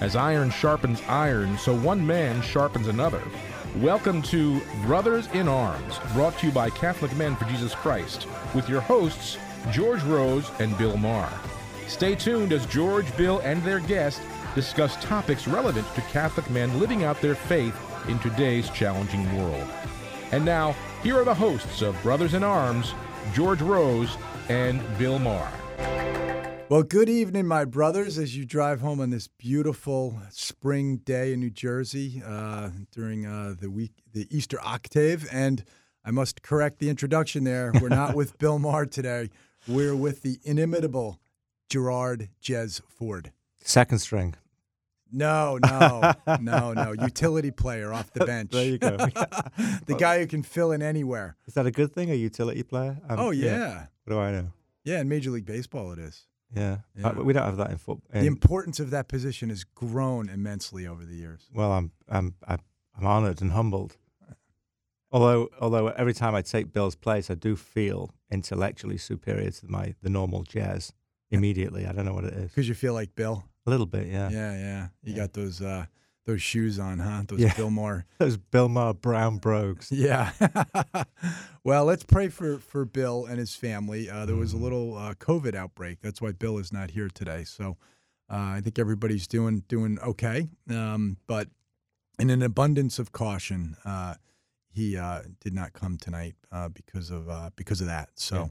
As iron sharpens iron, so one man sharpens another. Welcome to Brothers in Arms, brought to you by Catholic Men for Jesus Christ, with your hosts, George Rose and Bill Maher. Stay tuned as George, Bill, and their guest discuss topics relevant to Catholic men living out their faith in today's challenging world. And now, here are the hosts of Brothers in Arms, George Rose and Bill Maher. Well, good evening, my brothers, as you drive home on this beautiful spring day in New Jersey uh, during uh, the week, the Easter octave. And I must correct the introduction there. We're not with Bill Maher today. We're with the inimitable Gerard Jez Ford. Second string. No, no, no, no. Utility player off the bench. There you go. the guy who can fill in anywhere. Is that a good thing? A utility player? Um, Oh, yeah. What do I know? Yeah, in Major League Baseball, it is. Yeah. Yeah. Uh, we don't have that in football. The importance of that position has grown immensely over the years. well, I'm I'm I'm I'm honoured and humbled. Although although every time I take Bill's place, I do feel intellectually superior to my the normal jazz immediately. I don't know what it is. Because you feel like Bill. A little bit, yeah. Yeah, yeah. You Yeah. got those uh those shoes on, huh? Those Yeah. Bill Maher. Those Bill Maher brown brogues. Yeah. well, let's pray for for Bill and his family. Uh, there was Mm-hmm. a little uh, COVID outbreak. That's why Bill is not here today. So uh, I think everybody's doing doing okay. Um, but in an abundance of caution, uh, he uh, did not come tonight uh, because of uh, because of that. So Yeah.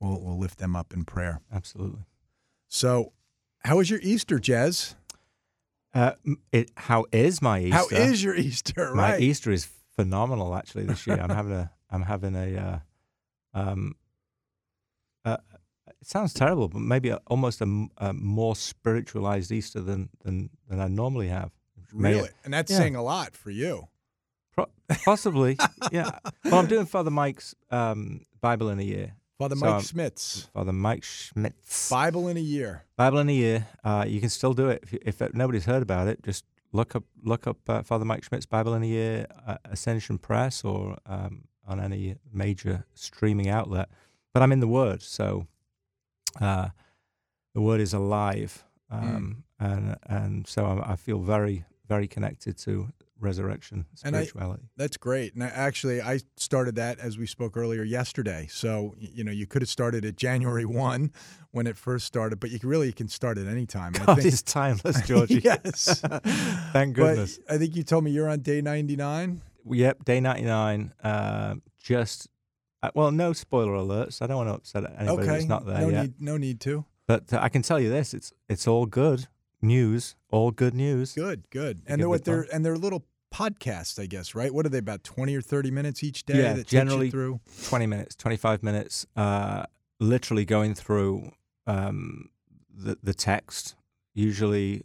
we'll we'll lift them up in prayer. Absolutely. So, how was your Easter, Jez? Uh, it, how is my Easter? How is your Easter? My Easter is phenomenal actually this year. I'm having a I'm having a uh, um uh, it sounds terrible, but maybe a, almost a more spiritualized Easter than than than I normally have. May- Really? And that's Yeah. saying a lot for you. Pro- possibly, yeah. Well, I'm doing Father Mike's um, Bible in a year. Father So, Mike um, Schmitz, Father Mike Schmitz. Bible in a year. Bible in a year. Uh, you can still do it if, if nobody's heard about it. Just look up look up uh, Father Mike Schmitz Bible in a year, uh, Ascension Press, or um, on any major streaming outlet. But I'm in the Word, so uh, the Word is alive, um, and and so I, I feel very very connected to resurrection And I- spirituality. That's great. And I, actually, I started that as we spoke earlier yesterday. So you know, you could have started at January one when it first started, but you really can start at any time. And I think- is timeless, Georgie. yes. Thank But goodness. I think you told me you're on day ninety nine. Yep, day 99. Uh, just, uh, well, no spoiler alerts. I don't want to upset anybody Okay, that's not there no yet. need, no need to. But uh, I can tell you this: it's it's all good news, all good news. Good, good. And they're what they're and they're little podcasts, I guess, right? What are they about twenty or thirty minutes each day? Yeah, that generally- through. 20 minutes, 25 minutes, uh, literally going through um, the the text. Usually,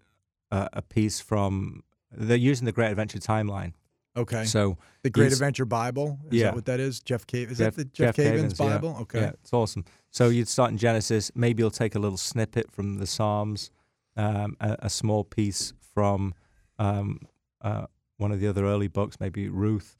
uh, a piece from they're using the Great Adventure timeline. Okay. So the Great Adventure Bible. Is Yeah. that what that is? Jeff Cave. Is Jeff- that the Jeff, Jeff Cavins, Cavins, yeah. Bible? Okay. Yeah, it's awesome. So you'd start in Genesis. Maybe you'll take a little snippet from the Psalms, um, a, a small piece from um, uh, one of the other early books, maybe Ruth,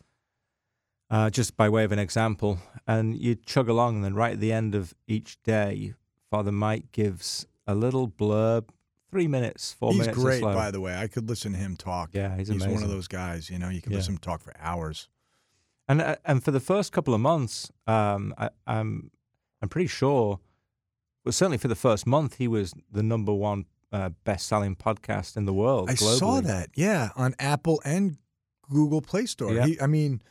uh, just by way of an example. And you chug along, and then right at the end of each day, Father Mike gives a little blurb, three minutes, four He's minutes. or great, by the way. I could listen to him talk. Yeah, he's He's one of those guys. You know, you can Yeah. listen to him talk for hours. And uh, and for the first couple of months, um, I, I'm I'm pretty sure, well, certainly for the first month, he was the number one uh, best-selling podcast in the world. I globally. saw that. Yeah, on Apple and Google Play Store. Yeah. He, I mean,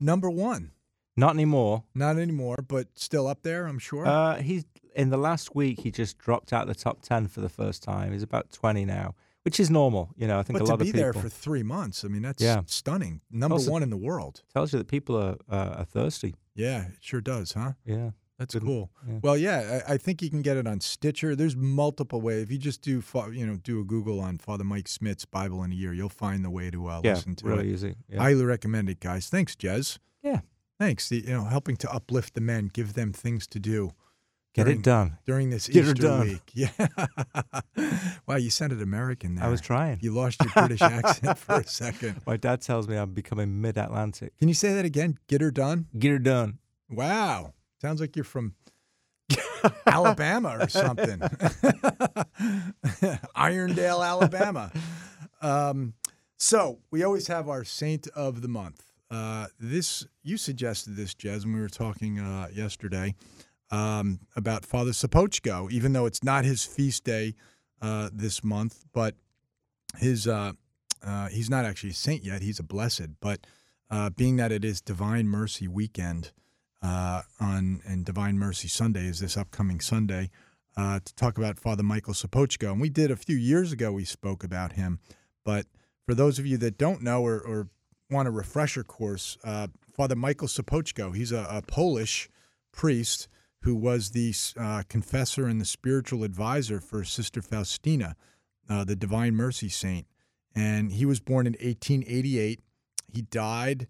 number one. Not anymore. Not anymore, but still up there. I'm sure. Uh, he's in the last week. He just dropped out the top ten for the first time. He's about twenty now, which is normal. You know, I think but a to lot be of people to be there for three months, I mean, that's Yeah. stunning. Number Also- one in the world. tells you that people are uh, are thirsty. Yeah, it sure does, huh? Yeah, That's Good- cool. yeah. Well, yeah, I, I think you can get it on Stitcher. There's multiple ways. If you just do, you know, do a Google on Father Mike Schmitz Bible in a Year, you'll find the way to uh, yeah, listen to really it. easy. Yeah. Highly recommend it, guys. Thanks, Jez. Yeah. Thanks. The, you know, helping to uplift the men, give them things to do Get during- it done. during this Get Easter week. Yeah. wow, you sounded American there. I was trying. You lost your British accent for a second. My dad tells me I'm becoming mid-Atlantic. Can you say that again? Get her done. Get her done. Wow, sounds like you're from Alabama or something. Irondale, Alabama. Um, so we always have our saint of the month. Uh, this you suggested this, Jez, when we were talking uh, yesterday um, about Father Sopoćko. Even though it's not his feast day uh, this month, but his uh, uh, he's not actually a saint yet. He's a blessed, but uh, being that it is Divine Mercy weekend uh, on and Divine Mercy Sunday is this upcoming Sunday uh, to talk about Father Michael Sopoćko. And we did a few years ago. We spoke about him, but for those of you that don't know or, or want a refresher course, uh, Father Michael Sopoćko, he's a, a Polish priest who was the uh, confessor and the spiritual advisor for Sister Faustina, uh, the Divine Mercy Saint. And he was born in 1888. He died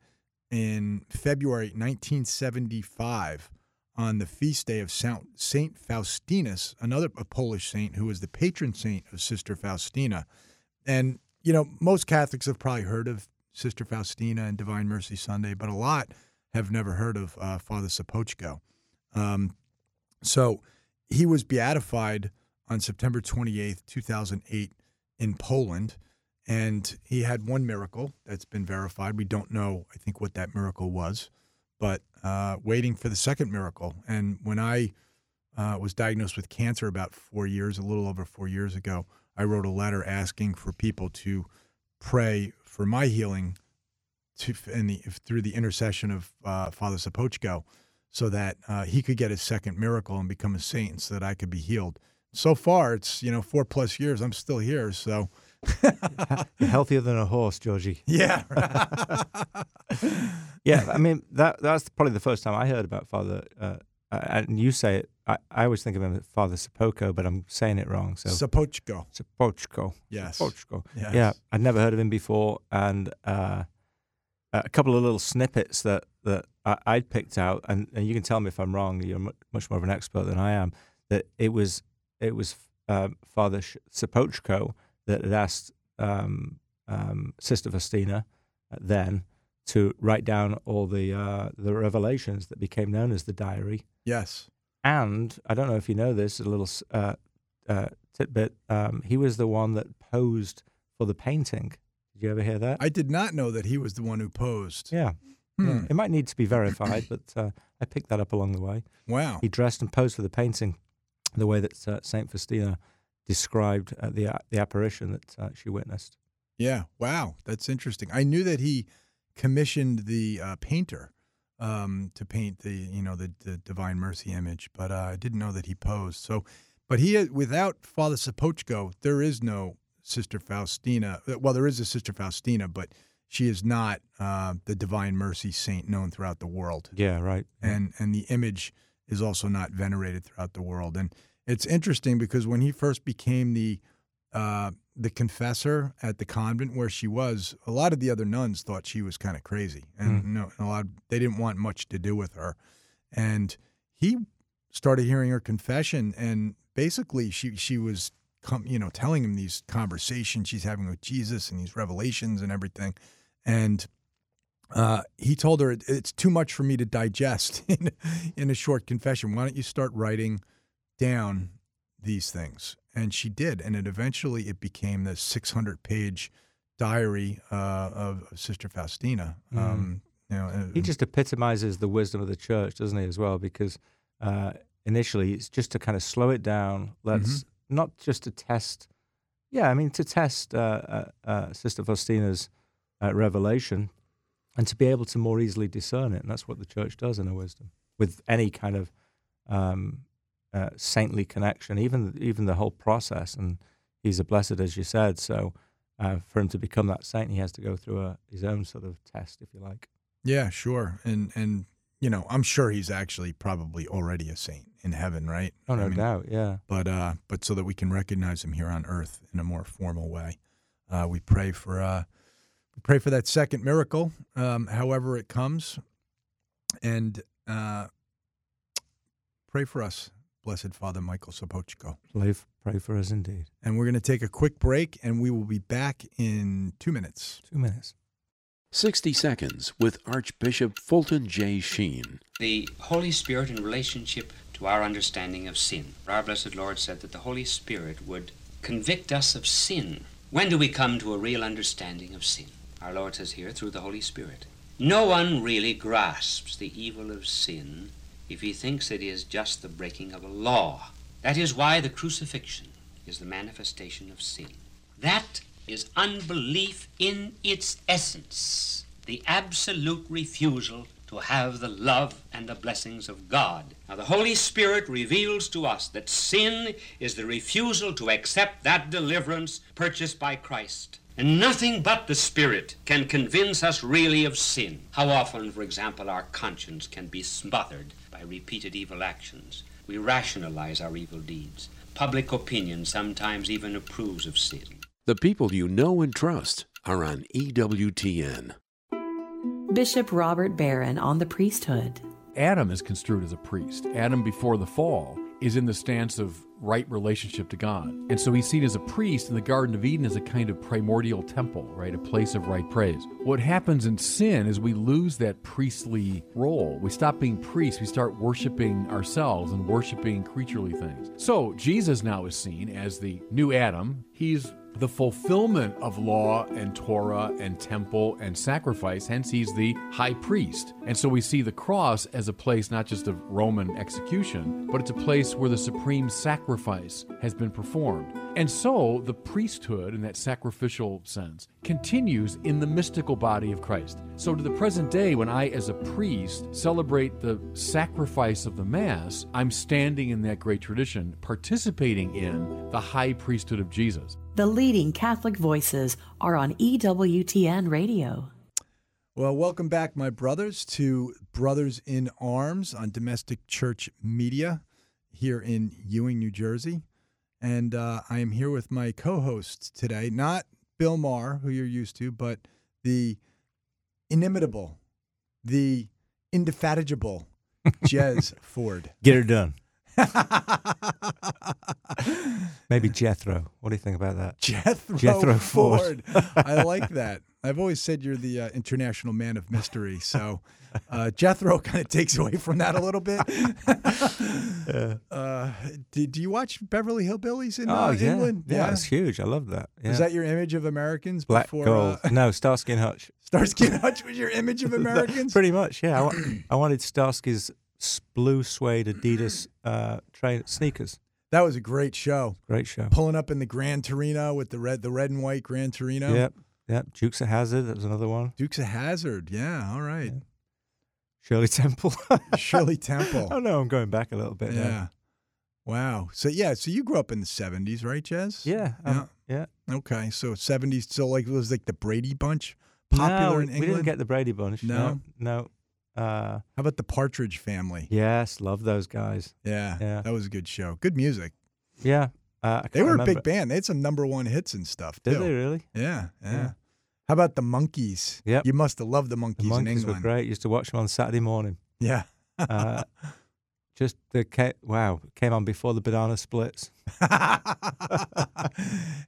in February 1975 on the feast day of Saint Faustinus, another Polish saint who was the patron saint of Sister Faustina. And you know, most Catholics have probably heard of Sister Faustina and Divine Mercy Sunday, but a lot have never heard of uh, Father Sopoćko. Um, so he was beatified on September 28th, 2008, in Poland. And he had one miracle that's been verified. We don't know, I think, what that miracle was, but uh, waiting for the second miracle. And when I uh, was diagnosed with cancer about four years, a little over four years ago, I wrote a letter asking for people to pray for my healing to, in the, through the intercession of uh, Father Sopoćko so that uh, he could get his second miracle and become a saint so that I could be healed. So far, it's, you know, four plus years. I'm still here. So, You're healthier than a horse, Georgie. yeah. Yeah, I mean that that's probably the first time I heard about Father. Uh, uh, and you say it. I, I always think of him as Father Sapoko, but I'm saying it wrong. So Sopoćko. Sopoćko. Yes. Sopoćko. Yes. Yeah, I'd never heard of him before, and uh, a couple of little snippets that that I, I'd picked out, and, and you can tell me if I'm wrong. You're mu- much more of an expert than I am. That it was it was um, Father Sh- Sopoćko that had asked um, um, Sister Faustina uh, then to write down all the uh, the revelations that became known as the diary. Yes. And I don't know if you know this, a little uh, uh, tidbit. Um, he was the one that posed for the painting. Did you ever hear that? I did not know that he was the one who posed. yeah. Hmm. yeah. It might need to be verified, but uh, I picked that up along the way. Wow. He dressed and posed for the painting the way that uh, Saint Faustina described uh, the the apparition that uh, she witnessed. Yeah. Wow. That's interesting. I knew that he commissioned the uh, painter um, to paint the you know the, the Divine Mercy image, but uh, I didn't know that he posed. So, but he without Father Sopoćko, there is no Sister Faustina. Uh, Well, there is a Sister Faustina, but she is not uh, the Divine Mercy saint known throughout the world. Yeah, right. And and the image is also not venerated throughout the world. And it's interesting because when he first became the uh, the confessor at the convent where she was, a lot of the other nuns thought she was kind of crazy, and no, a lot they didn't want much to do with her. And he started hearing her confession, and basically she she was com- you know telling him these conversations she's having with Jesus and these revelations and everything, and uh, he told her it's too much for me to digest in, in a short confession. Why don't you start writing down these things? And she did, and it eventually it became the 600 page diary uh, of, Sister Faustina. Um, you know, Mm. He just epitomizes the wisdom of the church, doesn't he, as well? Because uh, initially it's just to kind of slow it down. Let's Mm-hmm. not just to test, yeah, I mean, to test uh, uh, uh, Sister Faustina's uh, revelation and to be able to more easily discern it. And that's what the church does in her wisdom with any kind of um, uh, saintly connection, even even the whole process. And he's a blessed, as you said. So uh, for him to become that saint, he has to go through a, his own sort of test, if you like. yeah, sure, and and you know, I'm sure he's actually probably already a saint in heaven, right? Oh, no I mean, doubt, yeah. but uh, but so that we can recognize him here on earth in a more formal way. Uh, we pray for uh, we pray for that second miracle, um, however it comes, and uh, pray for us Blessed Father Michael Sopoćko. Pray, pray for us indeed. And we're going to take a quick break, and we will be back in two minutes. Two minutes. 60 Seconds with Archbishop Fulton J. Sheen. the Holy Spirit in relationship to our understanding of sin. Our blessed Lord said that the Holy Spirit would convict us of sin. When do we come to a real understanding of sin? Our Lord says here, through the Holy Spirit. No one really grasps the evil of sin if he thinks it is just the breaking of a law. That is why the crucifixion is the manifestation of sin. That is unbelief in its essence, the absolute refusal to have the love and the blessings of God. Now, the Holy Spirit reveals to us that sin is the refusal to accept that deliverance purchased by Christ. And nothing but the Spirit can convince us really of sin. How often, for example, our conscience can be smothered repeated evil actions. We rationalize our evil deeds. Public opinion sometimes even approves of sin. The people you know and trust are on E EWTN. Bishop Robert Barron on the priesthood. Adam is construed as a priest. Adam, before the fall, is in the stance of right relationship to God. And so he's seen as a priest in the Garden of Eden as a kind of primordial temple, right? A place of right praise. What happens in sin is we lose that priestly role. We stop being priests, we start worshiping ourselves and worshiping creaturely things. So Jesus now is seen as the new Adam. He's the fulfillment of law and Torah and temple and sacrifice. Hence, he's the high priest. And so we see the cross as a place not just of Roman execution, but it's a place where the supreme sacrifice has been performed. And so the priesthood, in that sacrificial sense, continues in the mystical body of Christ. So to the present day, when I, as a priest, celebrate the sacrifice of the Mass, I'm standing in that great tradition, participating in the high priesthood of Jesus. The leading Catholic voices are on EWTN Radio. Well, welcome back, my brothers, to Brothers in Arms on Domestic Church Media here in Ewing, New Jersey. And uh, I am here with my co hosts today, not Bill Maher, who you're used to, but the inimitable, the indefatigable Jez Ford. Get her done. Maybe Jethro. What do you think about that? Jethro, Jethro Ford. Ford. I like that. I've always said you're the uh, international man of mystery. So uh, Jethro kind of takes away from that a little bit. uh, do, do you watch Beverly Hillbillies in Oh uh, yeah, England? yeah, it's huge. I love that. Yeah. Is that your image of Americans Black before Gold? Uh, no, Starsky and Hutch. Starsky and Hutch was your image of Americans? Pretty much, yeah. I, wa- I wanted Starsky's blue suede Adidas uh, train sneakers. that was a great show. Great show. Pulling up in the Gran Torino with the red, the red and white Gran Torino. Yep, yep. Dukes of Hazzard. That was another one. Dukes of Hazzard. Yeah. All right. Shirley Temple. Shirley Temple. oh no, I'm going back a little bit. now. Yeah. Wow. So yeah, so you grew up in the seventies, right, Jez? Yeah. um, yeah. Okay. So seventies. So like it was like the Brady Bunch popular no, in we didn't get the Brady Bunch. No? No. no. Uh, How about the Partridge Family? yes, love those guys. Yeah. Yeah. That was a good show. Good music. Yeah. Uh, They were a big band. They had some number one hits and stuff Did too. they really? Yeah, yeah. Yeah. How about the Monkees? Yeah, You must have loved the Monkees, The Monkees in were England. great. Used to watch them on Saturday morning. Yeah. Uh, just the wow came on before the banana splits.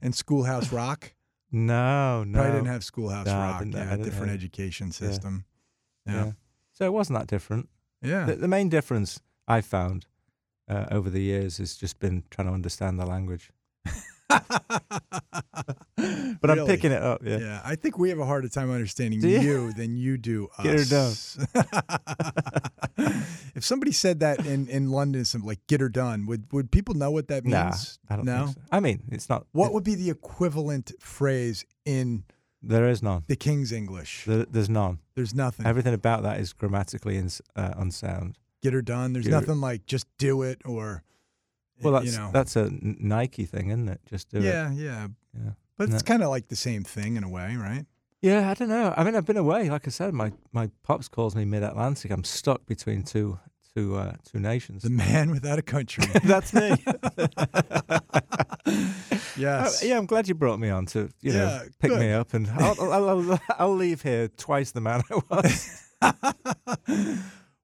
and Schoolhouse Rock. No, no. i didn't have Schoolhouse No, Rock. yeah, different education Yeah. system. yeah. Yeah. So it wasn't that different. Yeah. The, the main difference I found uh, over the years has just been trying to understand the language. But I'm picking it up. Yeah. Yeah, I think we have a harder time understanding you? you than you do us. Get her done. if somebody said that in, in London, some like "get her done," would would people know what that Nah, means? I don't no. think so. I mean, it's not. What it- would be the equivalent phrase in there is none. the King's English? There, there's none. There's nothing. Everything about that is grammatically ins, uh, unsound. get her done. There's Get her- nothing like just do it or. Well, that's you know. that's a Nike thing, isn't it? Just do it. yeah, yeah, Yeah. but it's kind of like the same thing in a way, right? Yeah, I don't know. I mean, I've been away. Like I said, my, my pops calls me mid Atlantic. I'm stuck between two two uh, two nations. The man without a country. That's me. yes. Uh, yeah, I'm glad you brought me on to you know pick good. me up, and I'll, I'll, I'll, I'll leave here twice the man I was.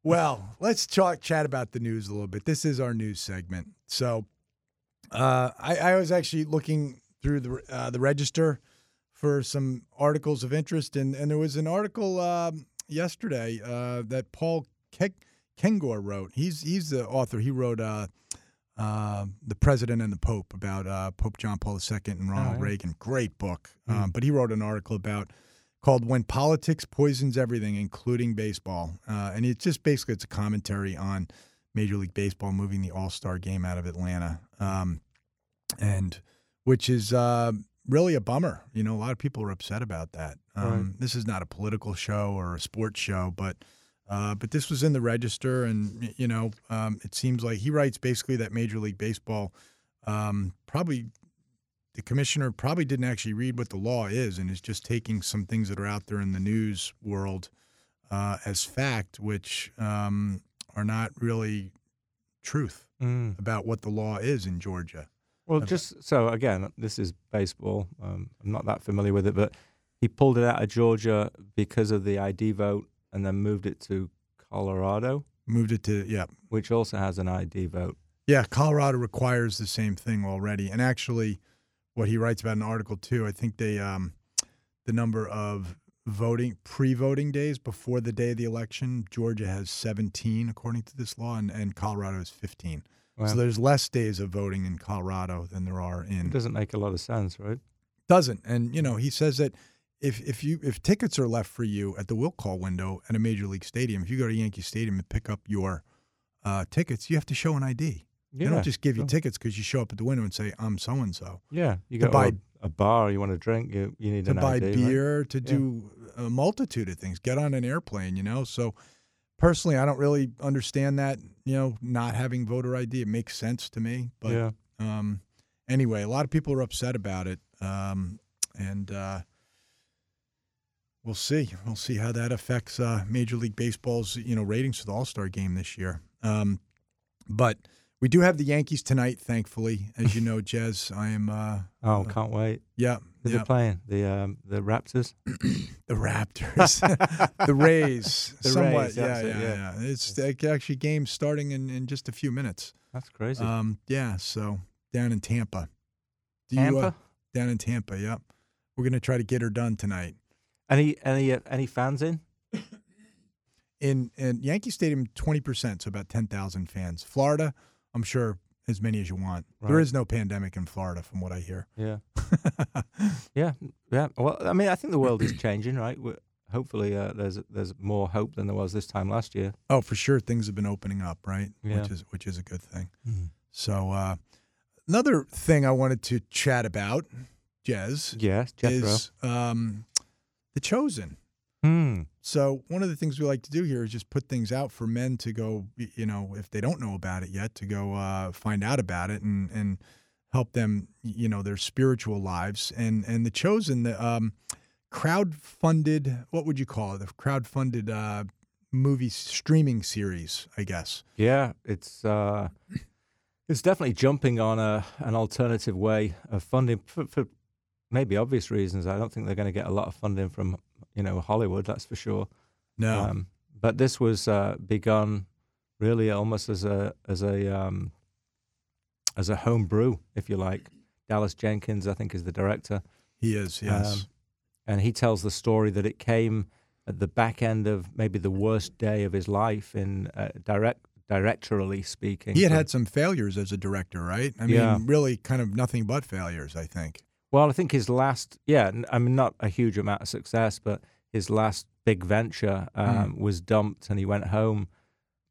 Well, let's talk chat about the news a little bit. This is our news segment. So, uh, I, I was actually looking through the uh, the register for some articles of interest, and, and there was an article um, yesterday uh, that Paul Ke- Kengor wrote. He's he's the author. He wrote uh, uh, the President and the Pope about uh, Pope John Paul II and Ronald yeah. Reagan. Great book. Um, but he wrote an article about called "When Politics Poisons Everything, Including Baseball," uh, and it's just basically it's a commentary on Major League Baseball moving the All Star Game out of Atlanta, um, and which is uh, really a bummer. You know, a lot of people are upset about that. Um, This is not a political show or a sports show, but uh, but this was in the register, and you know, um, it seems like he writes basically that Major League Baseball um, probably the commissioner probably didn't actually read what the law is, and is just taking some things that are out there in the news world uh, as fact, which um, are not really truth Mm. about what the law is in Georgia. Well, Okay. just so again, this is baseball. Um, I'm not that familiar with it, but he pulled it out of Georgia because of the ID vote, and then moved it to Colorado, Moved it to yeah, which also has an ID vote. Yeah, Colorado requires the same thing already. And actually, what he writes about in article too, I think they um, the number of voting pre-voting days before the day of the election, Georgia has 17 according to this law, and, and Colorado is 15. Wow. So there's less days of voting in Colorado than there are in. It doesn't make a lot of sense, right? doesn't. And you know, he says that if if you if tickets are left for you at the will call window at a major league stadium, if you go to Yankee Stadium and pick up your uh, tickets, you have to show an ID. They don't just give you sure. tickets because you show up at the window and say, "I'm so and so." Yeah, you To go buy- a, a bar, you want to drink, you you need To an buy ID, right? beer, to Yeah. do a multitude of things, get on an airplane, you know. So, personally, I don't really understand that. You know, not having voter ID, it makes sense to me. But yeah, um, anyway, a lot of people are upset about it, um, and uh, we'll see. We'll see how that affects uh, Major League Baseball's you know ratings for the All Star Game this year. Um, but we do have the Yankees tonight, thankfully, as you know, Jez. I am. Uh, Oh, uh, can't wait. yeah, Who yeah. they playing? The um, the Raptors. The Raptors, the Rays, The somewhat. Rays, yeah, yeah, yeah, yeah. It's actually games starting in, in just a few minutes. That's crazy. Um, yeah, so down in Tampa. Do Tampa. You, uh, down in Tampa. Yep. We're gonna try to get her done tonight. Any any uh, any fans in? In in Yankee Stadium, twenty percent, so about ten thousand fans. Florida, I'm sure as many as you want. There Right. is no pandemic in Florida, from what I hear. Yeah, yeah, yeah. Well, I mean, I think the world is changing, right? we hopefully, uh, there's there's more hope than there was this time last year. oh, for sure, things have been opening up, right? Yeah. Which is which is a good thing. So uh, another thing I wanted to chat about, Jez, Yes, Jethro. is um, the Chosen. Hmm. So one of the things we like to do here is just put things out for men to go, you know, if they don't know about it yet, to go uh, find out about it and and help them, you know, their spiritual lives. And and the chosen, the um, crowd funded, what would you call it? The crowd funded uh, movie streaming series, I guess. Yeah, it's uh, it's definitely jumping on a an alternative way of funding for, for maybe obvious reasons. I don't think they're going to get a lot of funding from you know Hollywood, that's for sure. No, Um, but this was uh, begun really almost as a as a um, as a home brew, if you like. Dallas Jenkins, I think, is the director. he is. Yes. Um, and he tells the story that it came at the back end of maybe the worst day of his life in uh, direct directorially speaking. he had But- had some failures as a director, right? I mean, Yeah. really, kind of nothing but failures. I think. Well, I think his last, yeah, I mean, not a huge amount of success, but his last big venture um, was dumped, and he went home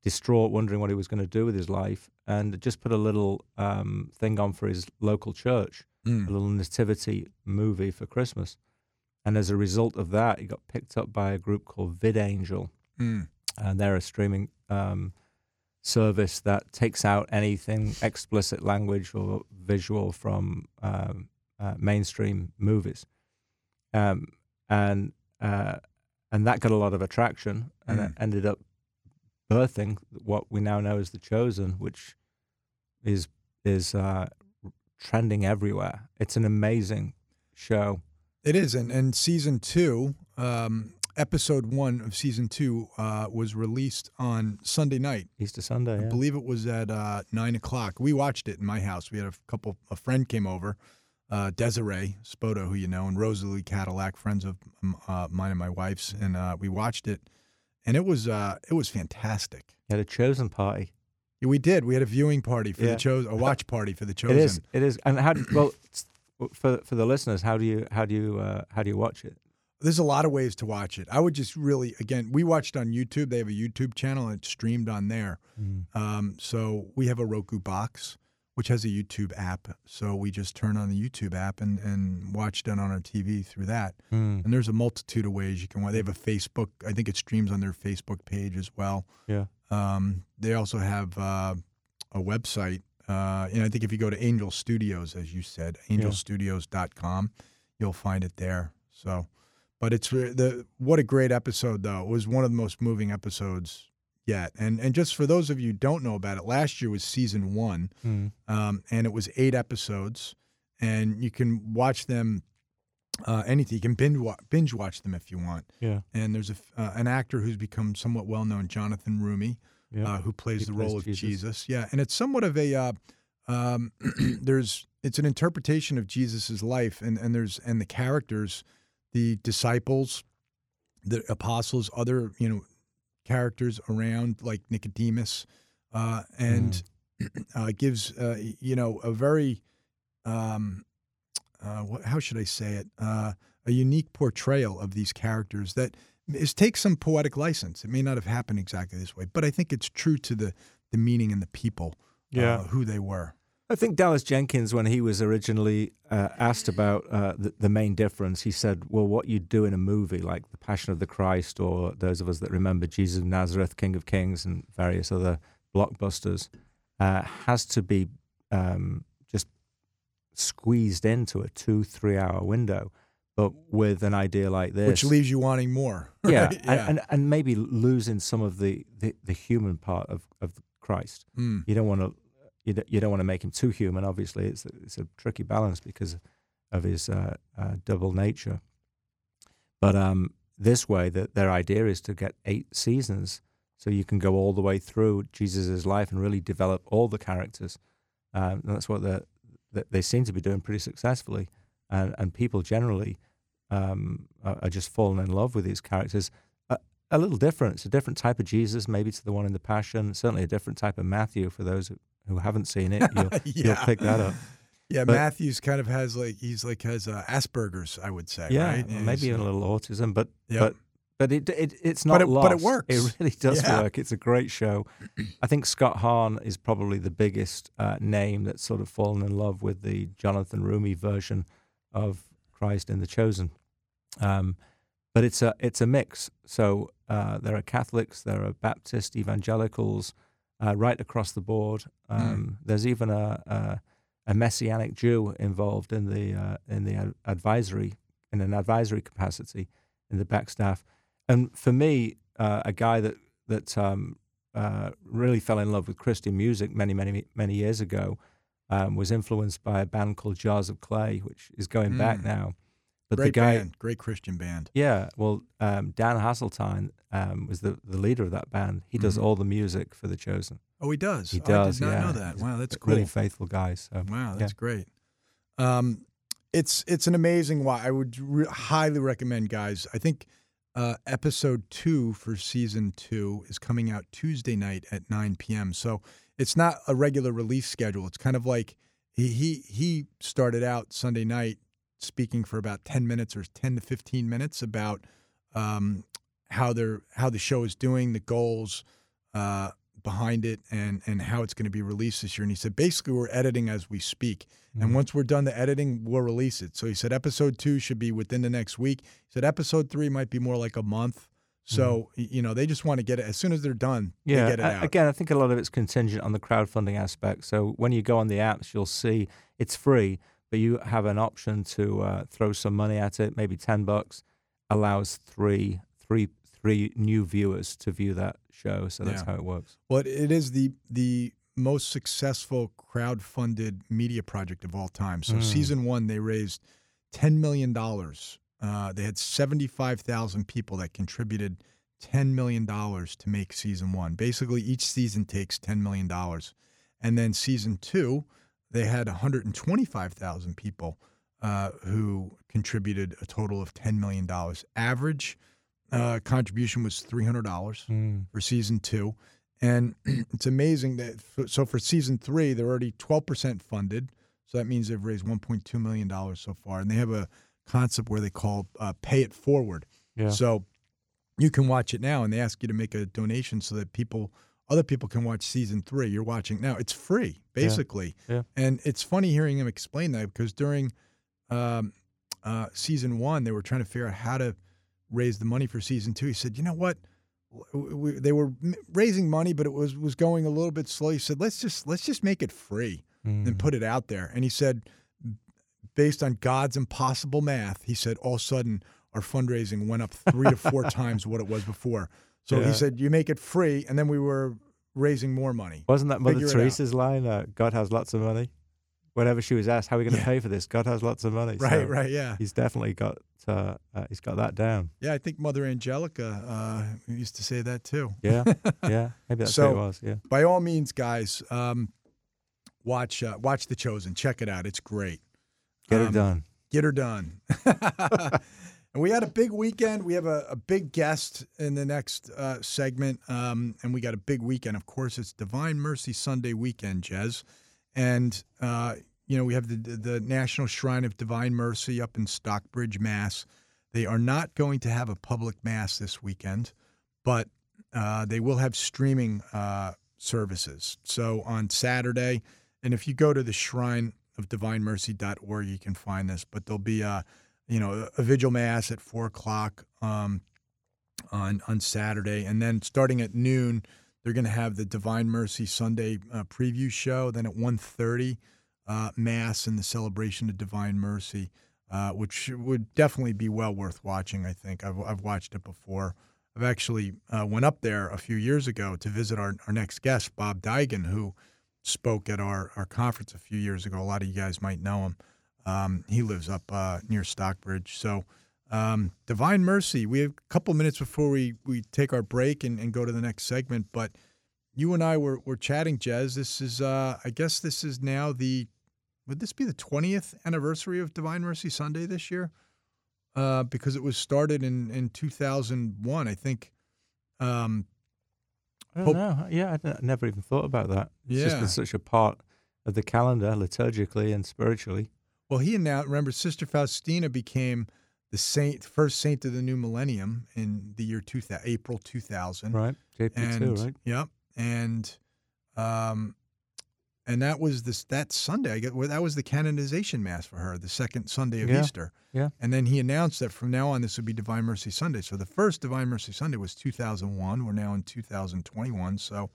distraught, wondering what he was going to do with his life, and just put a little um, thing on for his local church, Mm. a little nativity movie for Christmas. And as a result of that, he got picked up by a group called VidAngel, Mm. and they're a streaming um, service that takes out anything explicit language or visual from um, uh, mainstream movies, um, and uh, and that got a lot of attraction, and it Mm. ended up birthing what we now know as the Chosen, which is is uh, trending everywhere. It's an amazing show. It is, and, and season two, um, episode one of season two uh, was released on Sunday night. Easter Sunday. I Yeah. believe it was at uh, nine o'clock. We watched it in my house. We had a couple. A friend came over, uh, Desiree Spoto, who you know, and Rosalie Cadillac, friends of uh, mine and my wife's, and uh, we watched it, and it was uh, it was fantastic. You had a chosen party. Yeah, We did. We had a viewing party for Yeah. the chosen, a watch party for the chosen. It is. It is. And how? Do, well, for for the listeners, how do you how do you uh, how do you watch it? There's a lot of ways to watch it. I would just really, again, we watched on YouTube. They have a YouTube channel and it's streamed on there. Um, so we have a Roku box, which has a YouTube app. So we just turn on the YouTube app and, and watched it on our TV through that. Mm. And there's a multitude of ways you can watch. They have a Facebook. I think it streams on their Facebook page as well. Yeah. Um, they also have uh, a website. Uh, and I think if you go to Angel Studios, as you said, angelstudios.com, you'll find it there. So, but it's the what a great episode though. It was one of the most moving episodes yet. And and just for those of you who don't know about it, last year was season one, Mm. um, and it was eight episodes, and you can watch them. Uh, anything you can binge wa- binge watch them if you want. Yeah. And there's a uh, an actor who's become somewhat well known, Jonathan Roumie, Yeah. uh, who plays He the plays role of Jesus. Jesus. Yeah, and it's somewhat of a uh, um, there's it's an interpretation of Jesus's life, and and there's and the characters, the disciples, the apostles, other you know characters around like Nicodemus, uh, and uh, gives uh, you know a very um, uh, what, how should I say it uh, a unique portrayal of these characters that is takes some poetic license. It may not have happened exactly this way, but I think it's true to the the meaning and the people, Yeah. uh, who they were. I think Dallas Jenkins, when he was originally uh, asked about uh, the, the main difference, he said, "Well, what you do in a movie like The Passion of the Christ, or those of us that remember Jesus of Nazareth, King of Kings, and various other blockbusters, uh, has to be um, just squeezed into a two, three-hour window." But with an idea like this, Which leaves you wanting more. yeah, right? And, and and maybe losing some of the, the, the human part of, of Christ. Mm. You don't want to you don't, you don't want to make him too human. Obviously, it's a, it's a tricky balance because of his uh, uh, double nature. But um, this way, that their idea is to get eight seasons, so you can go all the way through Jesus' life and really develop all the characters. Um, that's what the, that they seem to be doing pretty successfully, and and people generally um, are, are just falling in love with these characters. A, a little different. It's a different type of Jesus, maybe to the one in the Passion. Certainly a different type of Matthew for those who, haven't seen it. You'll, you'll pick that up. Yeah, But- Matthews kind of has like he's like has uh, Asperger's, I would say. Yeah, right? maybe even a little autism, but Yep. but but it, it it's not But it- lost. but it works. It really does Yeah. work. It's a great show. I think Scott Hahn is probably the biggest uh, name that's sort of fallen in love with the Jonathan Roumie version of Christ in the Chosen. Um, but it's a it's a mix. So uh, there are Catholics, there are Baptist evangelicals, uh, right across the board. Um, There's even a, a a messianic Jew involved in the uh, in the ad- advisory in an advisory capacity in the back staff. And for me, uh, a guy that that um, uh, really fell in love with Christian music many many many years ago um, was influenced by a band called Jars of Clay, which is going back Mm. now. But great the guy, band, great Christian band. yeah, well, um, Dan Haseltine um, was the, the leader of that band. He does Mhm. all the music for The Chosen. Oh, he does. He Oh, does. I did not yeah. know that. He's Wow, that's cool. Really faithful guy. So Wow, yeah. that's great. Um, it's it's an amazing. Why I would re- highly recommend, guys. I think uh, episode two for season two is coming out Tuesday night at nine p.m. So it's not a regular release schedule. It's kind of like he he he started out Sunday night speaking for about ten minutes or ten to fifteen minutes about um, how they're how the show is doing, the goals. Uh, behind it and and how it's going to be released this year. And he said basically we're editing as we speak, Mm. and once we're done the editing, we'll release it. So he said episode two should be within the next week. He said episode three might be more like a month. So y- you know they just want to get it as soon as they're done. Mm. Yeah, they get it out. again, I think a lot of it's contingent on the crowdfunding aspect. So when you go on the apps, you'll see it's free, but you have an option to uh, throw some money at it. Maybe ten bucks allows three, three, three new viewers to view that show. So that's Yeah. how it works. Well, it- is the the most successful crowd-funded media project of all time. So Mm. season one, they raised ten million dollars uh, they had 75,000 people that contributed $10 million to make season one. Basically, each season takes $10 million. And then season two, they had 125,000 people uh, who contributed a total of $10 million. Average uh, contribution was $300 Mm. for season two. And it's amazing that, so for season three, they're already 12% funded. So that means they've raised $1.2 million so far. And they have a concept where they call uh, pay it forward. Yeah. So you can watch it now and they ask you to make a donation so that people, other people can watch season three. You're watching now. It's free, basically. Yeah. And it's funny hearing him explain that because during um, uh, season one, they were trying to figure out how to raise the money for season two. He said, you know what? We, they were raising money, but it was was going a little bit slow. He said, let's just let's just make it free Mm. and put it out there. And he said, based on God's impossible math, he said, all of a sudden our fundraising went up three to four times what it was before. So Yeah. he said, you make it free, and then we were raising more money. Wasn't that Mother. Teresa's line? Uh, God has lots of money. Whenever she was asked, "How are we going to Yeah. pay for this?" God has lots of money. Right, So right, yeah. He's definitely got. Uh, uh, he's got that down. Yeah, I think Mother Angelica uh, used to say that too. Yeah, yeah. Maybe that's So- what it was. Yeah. By all means, guys, um, watch uh, watch The Chosen. Check it out. It's great. Get Um, it done. Get her done. and we had a big weekend. We have a, a big guest in the next uh, segment, um, and we got a big weekend. Of course, it's Divine Mercy Sunday weekend, Jez, and uh, you know we have the the National Shrine of Divine Mercy up in Stockbridge, Mass. They are not going to have a public mass this weekend, but uh, they will have streaming uh, services. So on Saturday, and if you go to the Shrine of DivineMercy.org, you can find this. But there'll be a, you know, a vigil mass at four o'clock um, on on Saturday, and then starting at noon, they're going to have the Divine Mercy Sunday uh, preview show. Then at 1.30, uh, mass and the celebration of Divine Mercy, uh, which would definitely be well worth watching. I think I've I've watched it before. I've actually uh, went up there a few years ago to visit our, our next guest, Bob Digan, who spoke at our, our conference a few years ago. A lot of you guys might know him. Um, he lives up uh, near Stockbridge. So, um, Divine Mercy, we have a couple minutes before we, we take our break and, and go to the next segment. But you and I were, were chatting, Jez. This is, uh, I guess this is now the, would this be the 20th anniversary of Divine Mercy Sunday this year? Uh, because it was started in, in 2001, I think. Um, I don't know. Yeah, I, I never even thought about that. It's just been such a part of the calendar, liturgically and spiritually. Well, he announced. Remember, Sister Faustina became the saint, first saint of the new millennium in the year 2000, April 2000. Right. JP And too, right? yep, and um, and that was this that Sunday. I get well, that was the canonization mass for her, the second Sunday of Yeah. Easter. Yeah. And then he announced that from now on this would be Divine Mercy Sunday. So the first Divine Mercy Sunday was 2001. We're now in 2021. So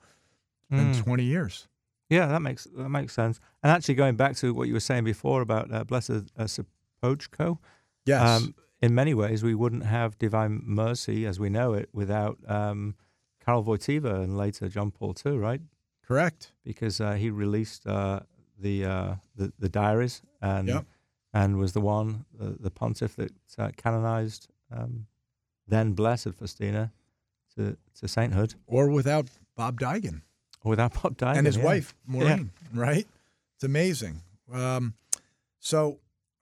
it's been Mm. 20 years. Yeah, that makes that makes sense. And actually, going back to what you were saying before about uh, Blessed uh, Sopoćko, Yes. um, in many ways, we wouldn't have Divine Mercy as we know it without um, Karol Wojtyla and later John Paul II, right? Correct. Because uh, he released uh, the, uh, the the diaries and Yep. and was the one, the, pontiff that uh, canonized um, then Blessed Faustina to, to sainthood Or without Bob Digan. Without Bob Dyke and his yeah. wife Maureen, right? It's amazing. Um, so,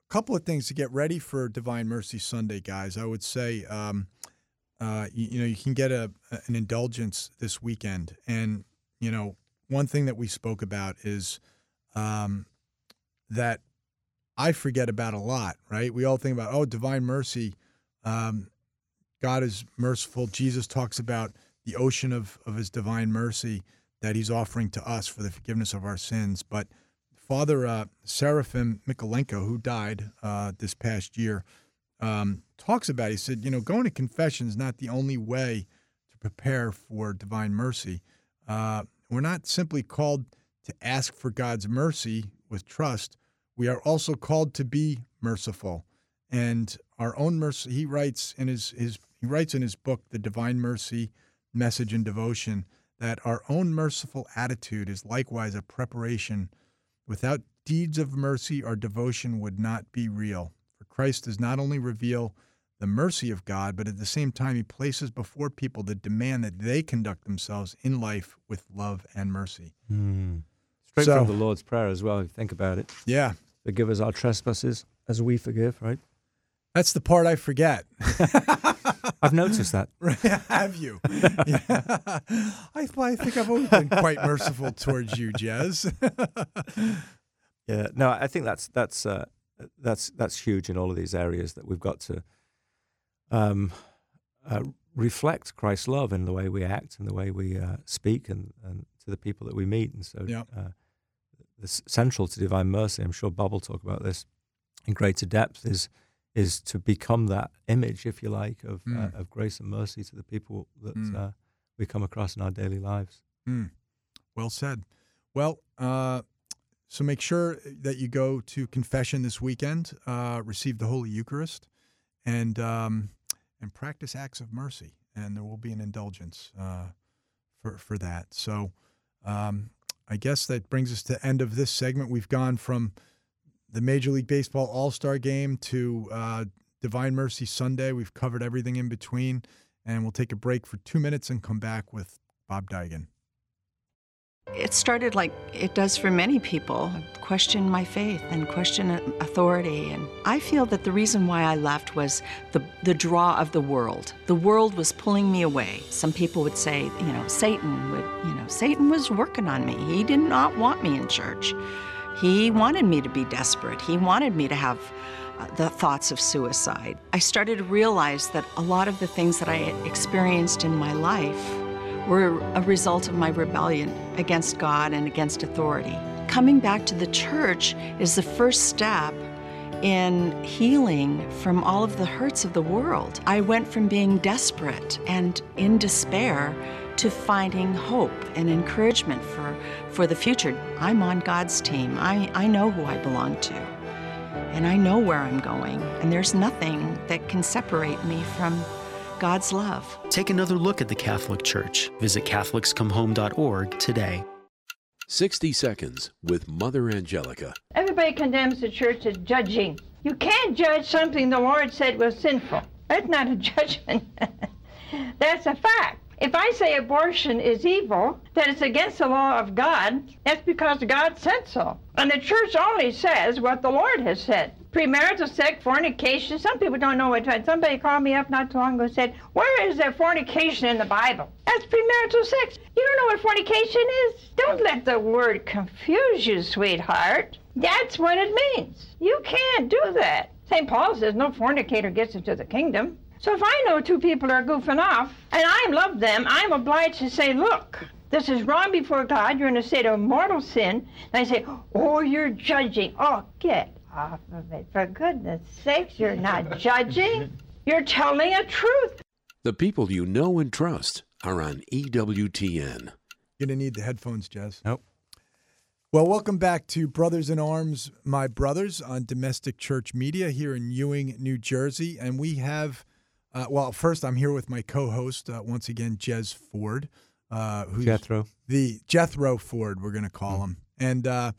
a couple of things to get ready for Divine Mercy Sunday, guys. I would say, um, uh, you, you know, you can get a an indulgence this weekend, and you know, one thing that we spoke about is um, that I forget about a lot. Right? We all think about oh, Divine Mercy. Um, God is merciful. Jesus talks about the ocean of, of his divine mercy that he's offering to us for the forgiveness of our sins. But Father uh, Seraphim Michalenko, who died uh, this past year, um, talks about, he said, you know, going to confession is not the only way to prepare for divine mercy. Uh, we're not simply called to ask for God's mercy with trust. We are also called to be merciful. And our own mercy, he writes in his, his he writes in his book, The Divine Mercy Message and Devotion, that our own merciful attitude is likewise a preparation. Without deeds of mercy, our devotion would not be real. For Christ does not only reveal the mercy of God, but at the same time, He places before people the demand that they conduct themselves in life with love and mercy. Hmm. Straight So- from the Lord's Prayer as well, if you think about it. Yeah, Forgive us our trespasses as we forgive, right? that's the part I forget. I've noticed that. Have you? Yeah. I, I think I've always been quite merciful towards you, Jez. Yeah, no, I think that's that's uh, that's that's huge in all of these areas that we've got to um, uh, reflect Christ's love in the way we act and the way we uh, speak and, and to the people that we meet. And so, Yeah. uh, it's central to divine mercy. I'm sure Bob will talk about this in greater depth. Is is to become that image, if you like, of uh, Mm. of grace and mercy to the people that Mm. uh, we come across in our daily lives. Hmm. Well said. Well, uh, so make sure that you go to confession this weekend, uh, receive the Holy Eucharist, and um, and practice acts of mercy. And there will be an indulgence uh, for for that. So, um, I guess that brings us to the end of this segment. We've gone from the Major League Baseball All Star Game to uh, Divine Mercy Sunday. We've covered everything in between, and we'll take a break for two minutes and come back with Bob Digan. It started like it does for many people question my faith and question authority. And I feel that the reason why I left was the, the draw of the world. The world was pulling me away. Some people would say, you know, Satan would, you know, Satan was working on me. He did not want me in church. He wanted me to be desperate. He wanted me to have uh, the thoughts of suicide. I started to realize that a lot of the things that I experienced in my life were a result of my rebellion against God and against authority. Coming back to the church is the first step in healing from all of the hurts of the world. I went from being desperate and in despair to finding hope and encouragement for, for the future. I'm on God's team. I, I know who I belong to. And I know where I'm going. And there's nothing that can separate me from God's love. Take another look at the Catholic Church. Visit CatholicsComeHome.org today. 60 Seconds with Mother Angelica. Everybody condemns the church as judging. You can't judge something the Lord said was sinful. That's not a judgment. That's a fact. If I say abortion is evil, that it's against the law of God, that's because God said so. And the church only says what the Lord has said. Premarital sex, fornication, some people don't know what. Somebody called me up not too long ago and said, Where is there fornication in the Bible? That's premarital sex. You don't know what fornication is? Don't let the word confuse you, sweetheart. That's what it means. You can't do that. St. Paul says no fornicator gets into the kingdom. So if I know two people are goofing off and I love them, I'm obliged to say, look, this is wrong before God. You're in a state of mortal sin. And I say, oh, you're judging. Oh, get off of it. For goodness sakes, you're not judging. You're telling a truth. The people you know and trust are on EWTN. You're gonna need the headphones, Jez. Nope. Well, welcome back to Brothers in Arms, My Brothers on Domestic Church Media here in Ewing, New Jersey. And we have, uh, well, first I'm here with my co host, uh, once again, Jez Ford, uh, who's Jethro. the Jethro Ford, we're going to call him. And uh,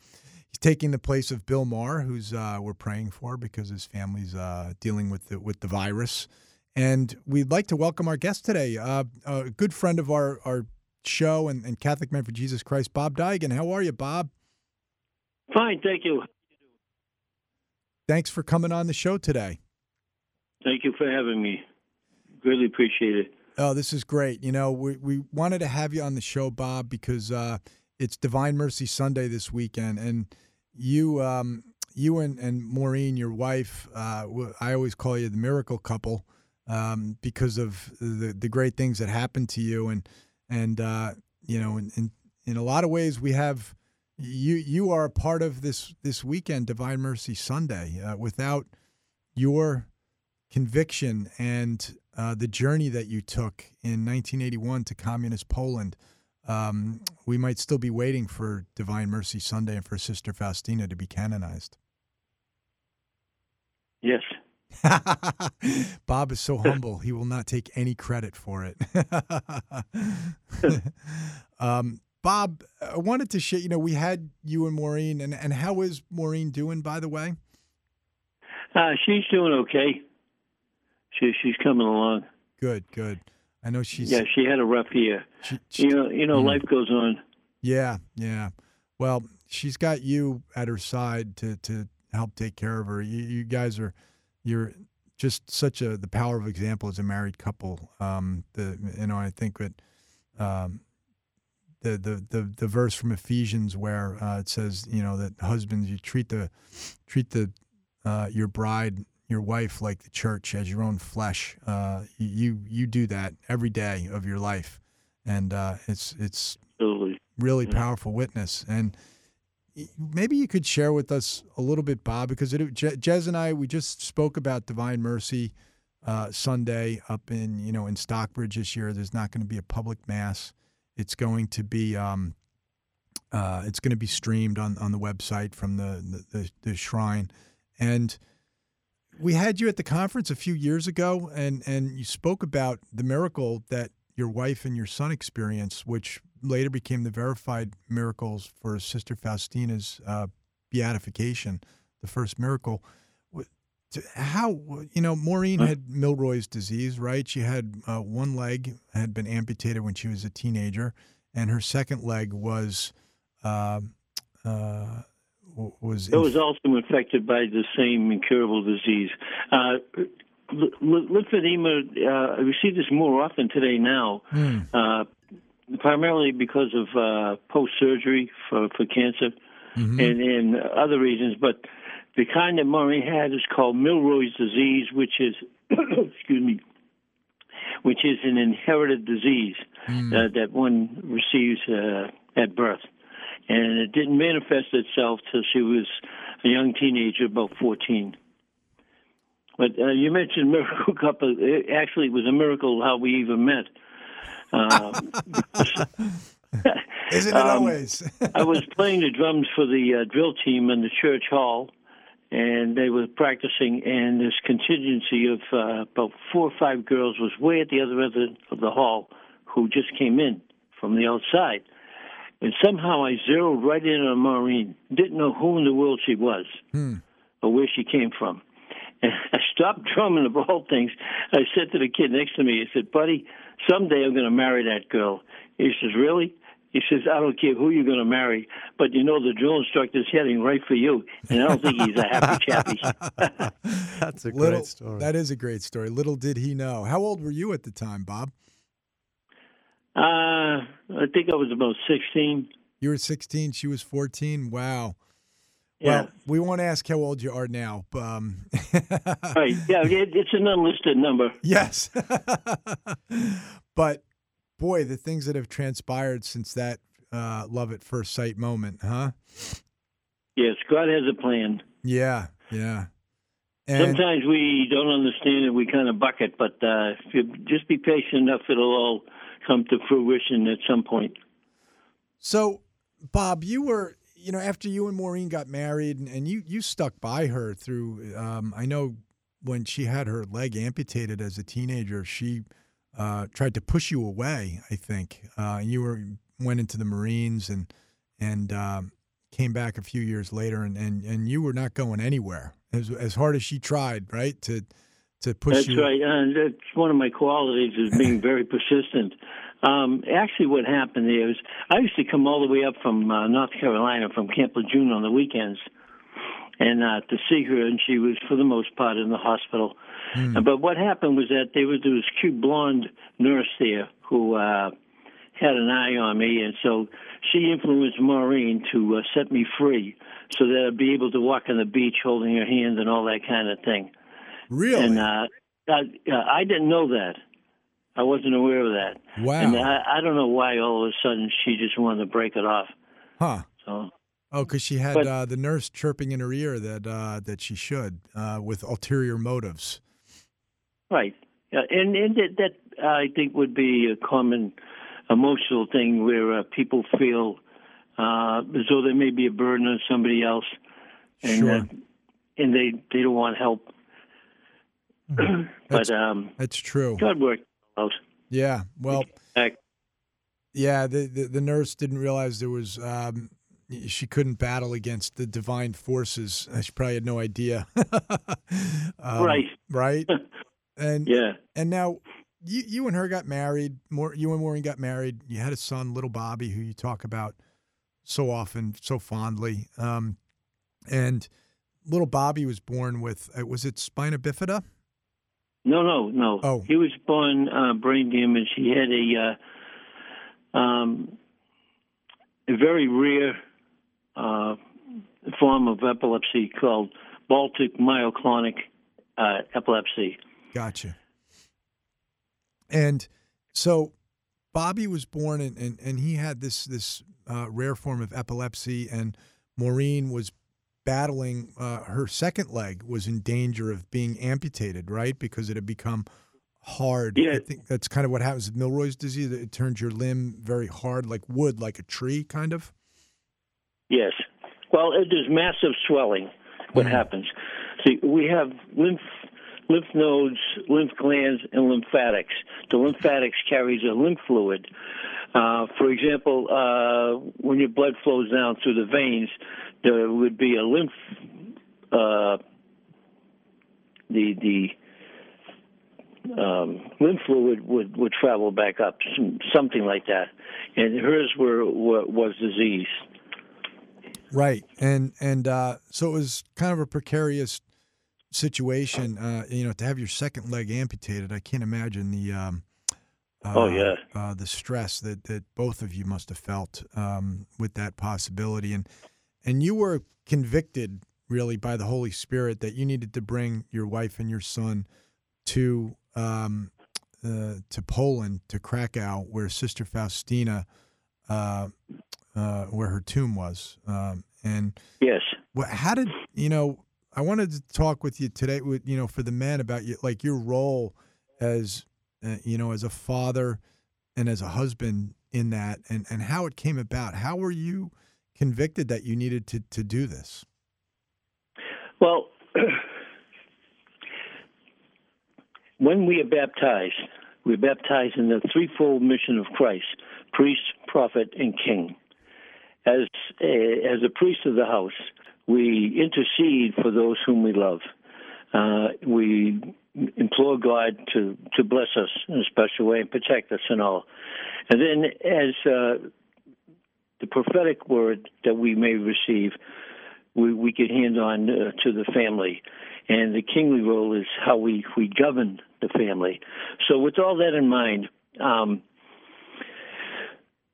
he's taking the place of Bill Maher, who's uh, we're praying for because his family's uh, dealing with the, with the virus. And we'd like to welcome our guest today, uh, a good friend of our, our show and, and Catholic Man for Jesus Christ, Bob Digan. How are you, Bob? Fine, thank you. Thanks for coming on the show today. Thank you for having me. Greatly appreciate it. Oh, this is great. You know, we, we wanted to have you on the show, Bob, because uh, it's Divine Mercy Sunday this weekend, and you, um, you and, and Maureen, your wife, uh, I always call you the miracle couple um, because of the the great things that happened to you, and and uh, you know, in, in in a lot of ways, we have you you are a part of this this weekend, Divine Mercy Sunday. Uh, without your conviction and uh, the journey that you took in 1981 to communist Poland, um, we might still be waiting for Divine Mercy Sunday and for Sister Faustina to be canonized. Yes. Bob is so humble; he will not take any credit for it. um, Bob, I wanted to share. You know, we had you and Maureen, and and how is Maureen doing? By the way, Uh, she's doing okay. She, she's coming along. Good, good. I know she's. Yeah, she had a rough year. you know, you know, Mm. life goes on. Yeah, yeah. Well, she's got you at her side to to help take care of her. You, you guys are, you're just such a the power of example as a married couple. Um, the you know I think that, um, the the the the verse from Ephesians where uh, it says you know that husbands you treat the treat the uh, your bride your wife like the church as your own flesh. Uh, you you do that every day of your life, and uh, it's it's Absolutely. really powerful witness. And maybe you could share with us a little bit, Bob, because it, Je- Jez and I we just spoke about Divine Mercy uh, Sunday up in you know in Stockbridge this year. There's not going to be a public mass. It's going to be um, uh, it's going to be streamed on, on the website from the, the, the, the shrine. And we had you at the conference a few years ago, and, and you spoke about the miracle that your wife and your son experienced, which later became the verified miracles for Sister Faustina's uh, beatification, the first miracle. How, you know, Maureen had Milroy's disease, right? She had uh, one leg had been amputated when she was a teenager, and her second leg was. Uh, uh, was It was also infected by the same incurable disease. Uh, l- l- lymphedema, uh, I see this more often today now, Hmm. uh, primarily because of uh, post surgery for, for cancer Mm-hmm. and, and other reasons. But the kind that Maureen had is called Milroy's disease, which is, excuse me, which is an inherited disease uh, that one receives uh, at birth. And it didn't manifest itself till she was a young teenager, about 14. But uh, you mentioned miracle couple. It actually, it was a miracle how we even met. Uh, Isn't it um, always? I was playing the drums for the uh, drill team in the church hall, and they were practicing. And this contingency of uh, about four or five girls was way at the other end of the hall, who just came in from the outside. And somehow I zeroed right in on Maureen. Didn't know who in the world she was hmm. or where she came from. And I stopped drumming of all things. I said to the kid next to me, I said, buddy, someday I'm going to marry that girl. He says, really? He says, I don't care who you're going to marry, but you know the drill instructor's heading right for you. And I don't think he's a happy chappy. That's a Little, great story. That is a great story. Little did he know. How old were you at the time, Bob? Uh, I think I was about 16. You were 16. She was 14. Wow. Yeah. Well, we won't ask how old you are now. but, Um, Right. Yeah, it, it's an unlisted number. yes. but boy, the things that have transpired since that uh, love at first sight moment, huh? Yes, God has a plan. Yeah. Yeah. And Sometimes we don't understand it. We kind of buck it, but uh, if you just be patient enough, it'll all come to fruition at some point. So, Bob, you were, you know, after you and Maureen got married, and, and you you stuck by her through. Um, I know when she had her leg amputated as a teenager, she uh, tried to push you away. I think uh, you were went into the Marines and and um, came back a few years later, and, and, and you were not going anywhere as as hard as she tried, right? To to push That's you. right. And that's one of my qualities is being very persistent. Um, actually, what happened there is I used to come all the way up from uh, North Carolina, from Camp Lejeune on the weekends, and uh, to see her, and she was for the most part in the hospital. Uh, But what happened was that there was, there was a cute blonde nurse there who uh, had an eye on me, and so she influenced Maureen to uh, set me free, so that I'd be able to walk on the beach holding her hand and all that kind of thing. Really? And uh, I, uh, I didn't know that. I wasn't aware of that. Wow. And I, I don't know why all of a sudden she just wanted to break it off. Huh. So Oh, because she had But- uh, the nurse chirping in her ear that uh, that she should uh, with ulterior motives. right, and and that, that I think would be a common emotional thing where uh, people feel uh, as though there may be a burden on somebody else, and Sure. uh, and they they don't want help. but um, That's true. God worked out. Yeah. Well, yeah. The, the the nurse didn't realize there was. Um, she couldn't battle against the divine forces. Uh, She probably had no idea. Um, Right. Right. And Yeah. and now you you and her got married. More you and Maureen got married. You had a son, little Bobby, who you talk about so often, so fondly. Um, and little Bobby was born with uh, was it spina bifida? No, no, no. Oh. He was born uh, brain damage. He had a uh, um, a very rare uh, form of epilepsy called Baltic myoclonic uh, epilepsy. Gotcha. And so Bobby was born and, and, and he had this this uh, rare form of epilepsy and Maureen was battling uh, her second leg was in danger of being amputated, right? Because it had become hard. Yeah. I think that's kind of what happens with Milroy's disease. It turns your limb very hard, like wood, like a tree, kind of. Yes. Well, it, there's massive swelling. What happens? See, we have lymph lymph nodes, lymph glands, and lymphatics. The lymphatics carries a lymph fluid. Uh, for example, uh, when your blood flows down through the veins, there would be a lymph. Uh, the the um, lymph fluid would, would travel back up, something like that, and hers were, were was disease. Right, and and uh, so it was kind of a precarious situation. Uh, you know, to have your second leg amputated, I can't imagine the. Um, uh, Oh, yeah. uh, the stress that that both of you must have felt um, with that possibility, and and you were convicted really by the Holy Spirit that you needed to bring your wife and your son to um, uh, to Poland to Krakow, where Sister Faustina, uh, uh, where her tomb was, um, and Yes. how did you know? I wanted to talk with you today, with you know, for the men about you, like your role as uh, you know, as a father and as a husband in that, and and how it came about. How were you convicted that you needed to to do this? Well, when we are baptized, we're baptized in the threefold mission of Christ priest, prophet, and king. As a, as a priest of the house, we intercede for those whom we love. Uh, we implore God to, to bless us in a special way and protect us and all. And then, as uh, the prophetic word that we may receive, we, we can hand on uh, to the family. And the kingly role is how we, we govern the family. So, with all that in mind, um,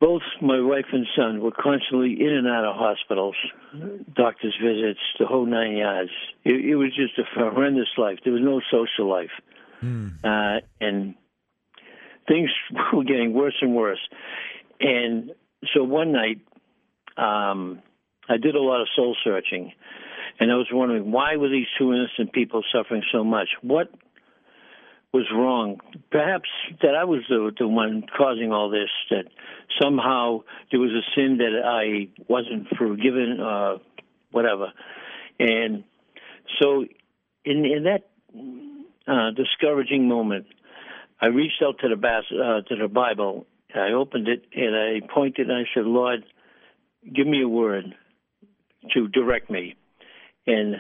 both my wife and son were constantly in and out of hospitals, doctor's visits, the whole nine yards. It, it was just a horrendous life. There was no social life. Uh, and things were getting worse and worse. And so one night, um, I did a lot of soul searching, and I was wondering why were these two innocent people suffering so much? What was wrong? Perhaps that I was the the one causing all this. That somehow there was a sin that I wasn't forgiven, uh, whatever. And so, in in that uh, discouraging moment, I reached out to the bas- uh, to the Bible. I opened it and I pointed and I said, "Lord, give me a word to direct me." And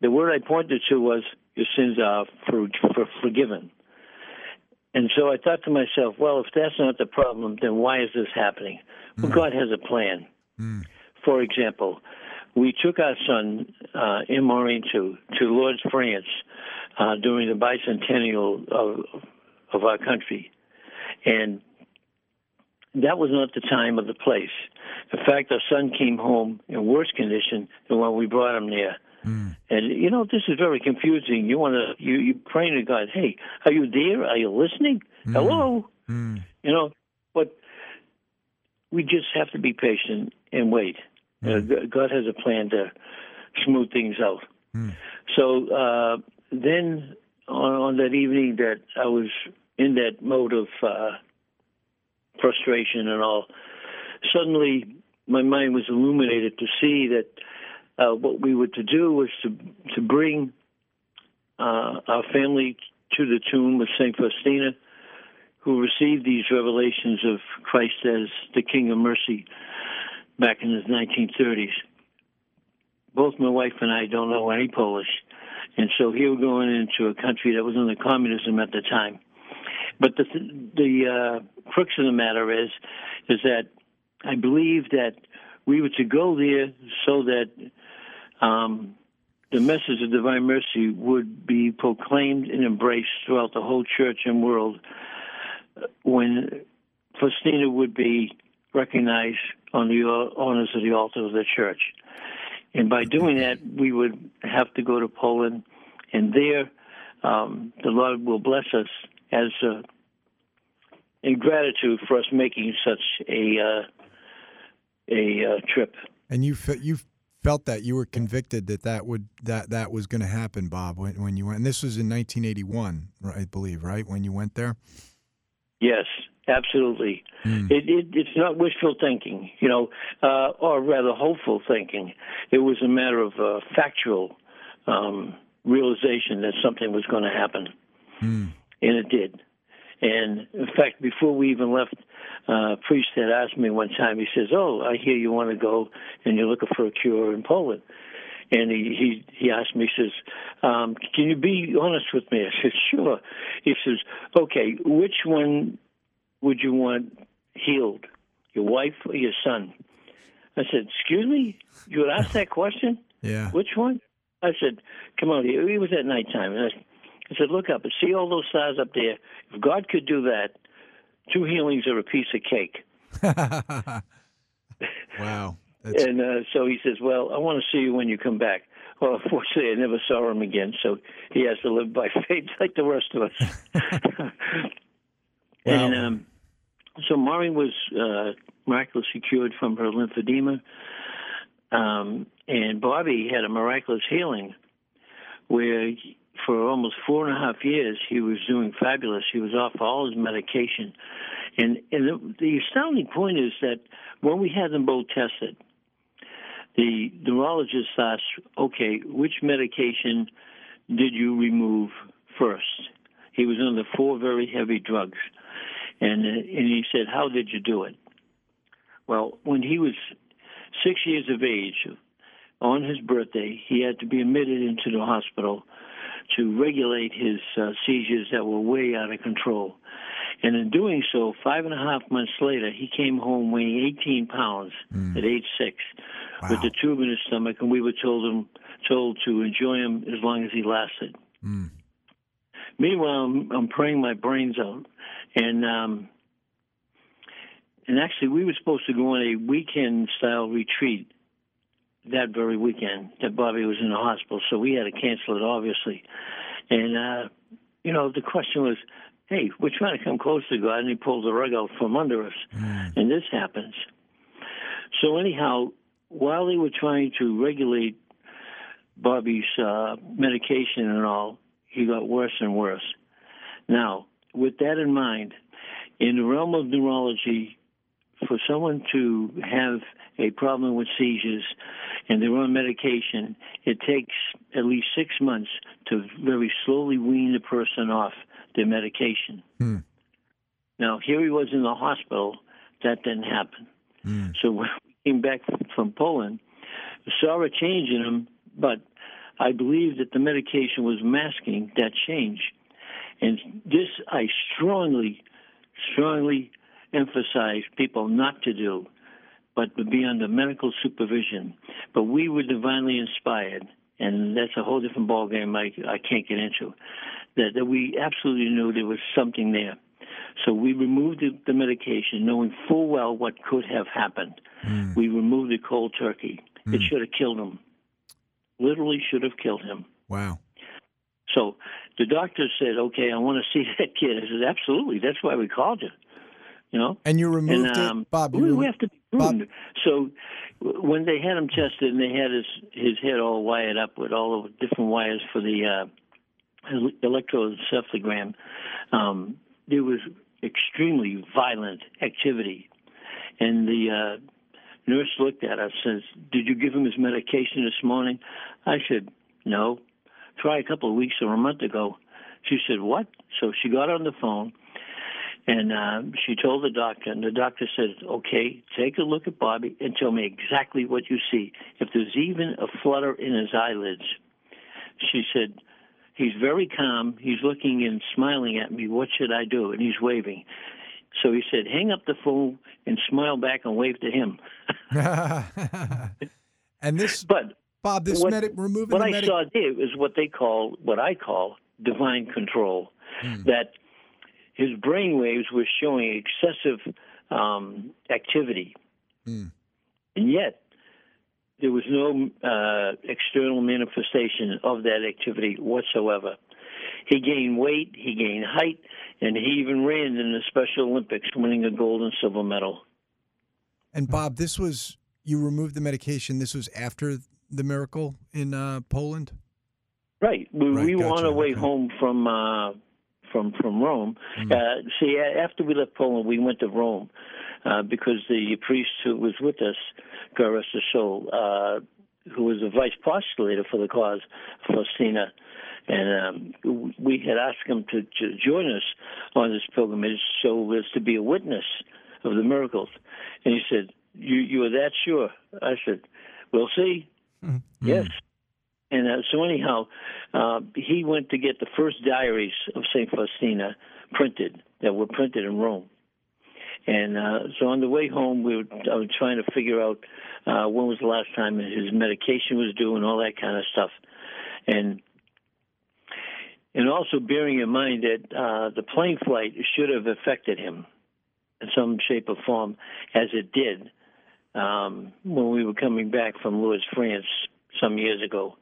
the word I pointed to was, "Your sins are for, for forgiven." And so I thought to myself, well, if that's not the problem, then why is this happening? Well, God has a plan. For example, we took our son uh, in Maureen to to Lourdes, France, uh, during the bicentennial of of our country, and that was not the time or the place. In fact, our son came home in worse condition than when we brought him there. And you know, this is very confusing. You want to you you praying to God, hey, are you there? Are you listening? Hello, you know, but we just have to be patient and wait. Uh, God has a plan to smooth things out. So uh, then, on, on that evening that I was in that mode of uh, frustration and all, suddenly my mind was illuminated to see that uh, what we were to do was to to bring uh, our family to the tomb of Saint Faustina, who received these revelations of Christ as the King of Mercy back in the 1930s. Both my wife and I don't know any Polish, And so here we're going into a country that was under communism at the time. But the the uh, crux of the matter is, is that I believe that we were to go there so that um, the message of divine mercy would be proclaimed and embraced throughout the whole church and world when Faustina would be recognized on the honors of the altar of the church. And by doing that, we would have to go to Poland, and there um, the Lord will bless us as uh, in gratitude for us making such a uh, a uh, trip. And you fe- you felt that you were convicted that that would that that was going to happen, Bob, when, when you went. And this was in 1981, I believe, right? When you went there. Yes, absolutely. Hmm. It, it, it's not wishful thinking, you know, uh, or rather hopeful thinking. It was a matter of uh, factual um, realization that something was going to happen, Hmm. and it did. And in fact, before we even left, uh, a priest had asked me one time. He says, "Oh, I hear you want to go, and you're looking for a cure in Poland." And he he, he asked me, he says, um, "Can you be honest with me?" I said, "Sure." He says, "Okay, which one would you want healed, your wife or your son?" I said, "Excuse me, you would ask that question? Yeah. Which one?" I said, "Come on." It was at nighttime, and I, I said, "Look up and see all those stars up there. If God could do that, two healings are a piece of cake." wow. That's, And uh, so he says, "Well, I want to see you when you come back." Well, unfortunately, I never saw him again, so he has to live by faith like the rest of us. And um, so Maureen was uh, miraculously cured from her lymphedema, um, and Bobby had a miraculous healing, where he- for almost four and a half years he was doing fabulous. He was off all his medication, and and the, the astounding point is that when we had them both tested, the neurologist asked, "Okay, which medication did you remove first? He was under four very heavy drugs, and and he said, "How did you do it?" Well, when he was six years of age, on his birthday, he had to be admitted into the hospital to regulate his uh, seizures that were way out of control. And in doing so, five and a half months later, he came home weighing 18 pounds at age six, with the tube in his stomach, and we were told him told to enjoy him as long as he lasted. Mm. Meanwhile, I'm, I'm praying my brains out, and um, and actually, we were supposed to go on a weekend style retreat that very weekend that Bobby was in the hospital, so we had to cancel it, obviously. And uh, you know, the question was, hey, we're trying to come close to God, and He pulls the rug out from under us, and this happens. So anyhow, while they were trying to regulate Bobby's uh, medication and all, he got worse and worse. Now, with that in mind, in the realm of neurology, for someone to have a problem with seizures and they're on medication, it takes at least six months to very slowly wean the person off their medication. Hmm. Now, here he was in the hospital. That didn't happen. Hmm. So when we came back from Poland, saw a change in him, but I believe that the medication was masking that change. And this I strongly, strongly emphasize people not to do, but to be under medical supervision. But we were divinely inspired, and that's a whole different ballgame I, I can't get into, that, that we absolutely knew there was something there. So we removed the, the medication, knowing full well what could have happened. Hmm. We removed it cold turkey. It hmm. should have killed him. Literally should have killed him. Wow. So the doctor said, "Okay, I want to see that kid." I said, "Absolutely. That's why we called you." You know. And you removed and, um, it, Bob. You we, we have to be prudent. So when they had him tested and they had his his head all wired up with all the different wires for the uh, electroencephalogram, um, there was extremely violent activity, and the uh, nurse looked at us and says, "Did you give him his medication this morning?" I said, "No." Try a couple of weeks or a month ago. She said, "What?" So she got on the phone and uh, she told the doctor, and the doctor said, "Okay, take a look at Bobby and tell me exactly what you see. If there's even a flutter in his eyelids," she said, He's very calm. He's looking and smiling at me. What should I do? And he's waving. So he said, hang up the phone and smile back and wave to him. and this, but Bob, this what, medic removing what I saw there is what they call, what I call divine control. Hmm. That his brain waves were showing excessive um, activity, Hmm. and yet there was no uh, external manifestation of that activity whatsoever. He gained weight, he gained height, and he even ran in the Special Olympics, winning a gold and silver medal. And Bob, this was you removed the medication. This was after the miracle in uh, Poland. Right. We, Right, we were on our way okay. home from uh, from from Rome. Mm. Uh, see, after we left Poland, we went to Rome uh, because the priest who was with us, rest soul, uh, who was a vice postulator for the cause, Faustina, and um, we had asked him to, to join us on this pilgrimage so as to be a witness of the miracles. And he said, "You you are that sure?" I said, "We'll see." Yes. And uh, so anyhow, uh, he went to get the first diaries of Saint Faustina printed that were printed in Rome. And uh, so on the way home, we were, I was trying to figure out uh, when was the last time his medication was due and all that kind of stuff. And and also bearing in mind that uh, the plane flight should have affected him in some shape or form, as it did um, when we were coming back from Lourdes, France, some years ago.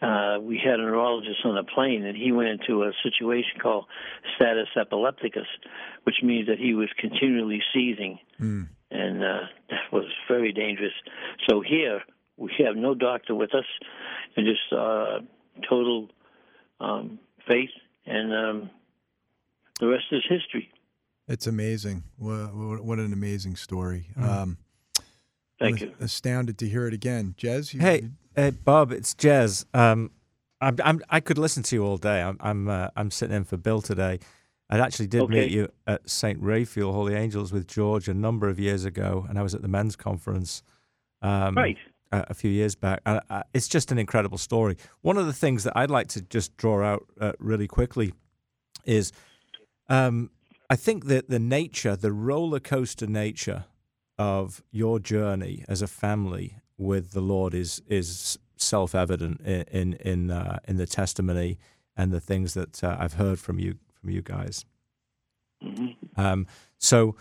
Uh, we had a neurologist on the plane, and he went into a situation called status epilepticus, which means that he was continually seizing, Mm. and uh, that was very dangerous. So here we have no doctor with us, and just uh, total um, faith, and um, the rest is history. It's amazing. What, what, what an amazing story. Um, Thank I'm Astounded to hear it again, Jez. You, Hey, uh, Bob, it's Jez. Um, I'm, I'm, I could listen to you all day. I'm, I'm, uh, I'm sitting in for Bill today. I actually did meet you at St. Raphael Holy Angels with George a number of years ago, and I was at the men's conference um, Right. a, a few years back. And uh, it's just an incredible story. One of the things that I'd like to just draw out uh, really quickly is um, I think that the nature, the roller coaster nature of your journey as a family with the Lord is is self evident in in in, uh, in the testimony and the things that uh, I've heard from you from you guys. Um, so.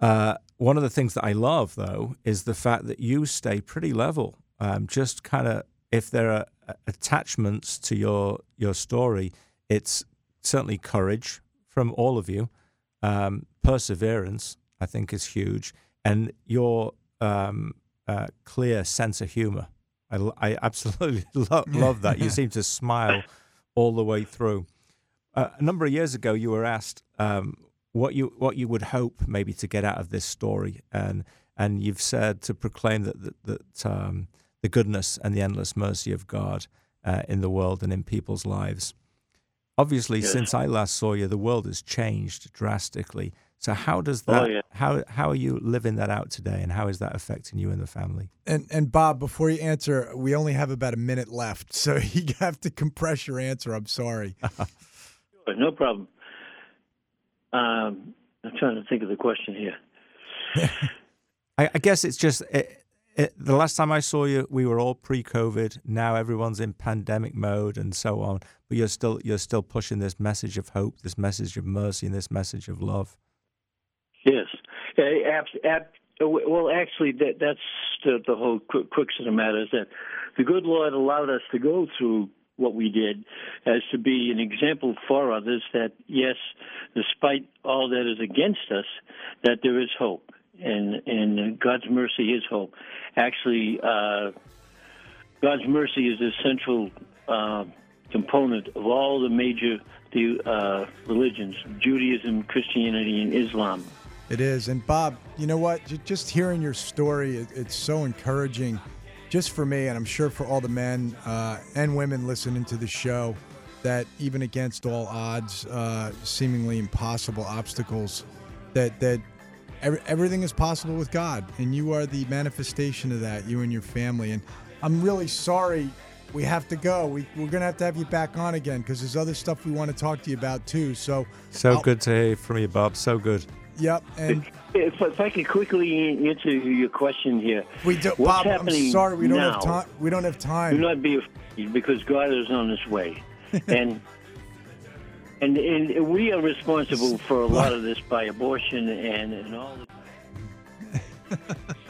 Uh, one of the things that I love, though, is the fact that you stay pretty level. Um, just kind of, if there are uh, attachments to your your story, it's certainly courage from all of you. Um, perseverance, I think, is huge, and your um, uh, clear sense of humor—I absolutely lo- love that. You seem to smile all the way through. Uh, a number of years ago, you were asked um, what you what you would hope maybe to get out of this story, and and you've said to proclaim that that, that um, the goodness and the endless mercy of God uh, in the world and in people's lives. Obviously, Yes. since I last saw you, the world has changed drastically. So how does that? Oh, yeah. How how are you living that out today, and how is that affecting you and the family? And and Bob, before you answer, we only have about a minute left, so you have to compress your answer. I'm sorry. But no problem. Um, I'm trying to think of the question here. I, I guess it's just it, it, the last time I saw you, we were all pre-COVID. Now everyone's in pandemic mode and so on. But you're still you're still pushing this message of hope, this message of mercy, and this message of love. Yes. Well, actually, that, that's the, the whole cru- crux of the matter is that the good Lord allowed us to go through what we did as to be an example for others that, yes, despite all that is against us, that there is hope. And, and God's mercy is hope. Actually, uh, God's mercy is a central uh, component of all the major the, uh, religions Judaism, Christianity, and Islam. It is. And Bob, you know what? Just hearing your story, it's so encouraging, just for me, and I'm sure for all the men uh, and women listening to the show, that even against all odds, uh, seemingly impossible obstacles, that that every, everything is possible with God, and you are the manifestation of that. You and your family, and I'm really sorry we have to go. We, we're going to have to have you back on again because there's other stuff we want to talk to you about too. So, So I'll- good to hear from you, Bob. So good. Yep. And If, if I could quickly answer your question here, we do, what's Bob, I'm happening sorry, we don't now, have time. We don't have Do not be afraid because God is on His way, and and and we are responsible for a lot of this by abortion and and all. The,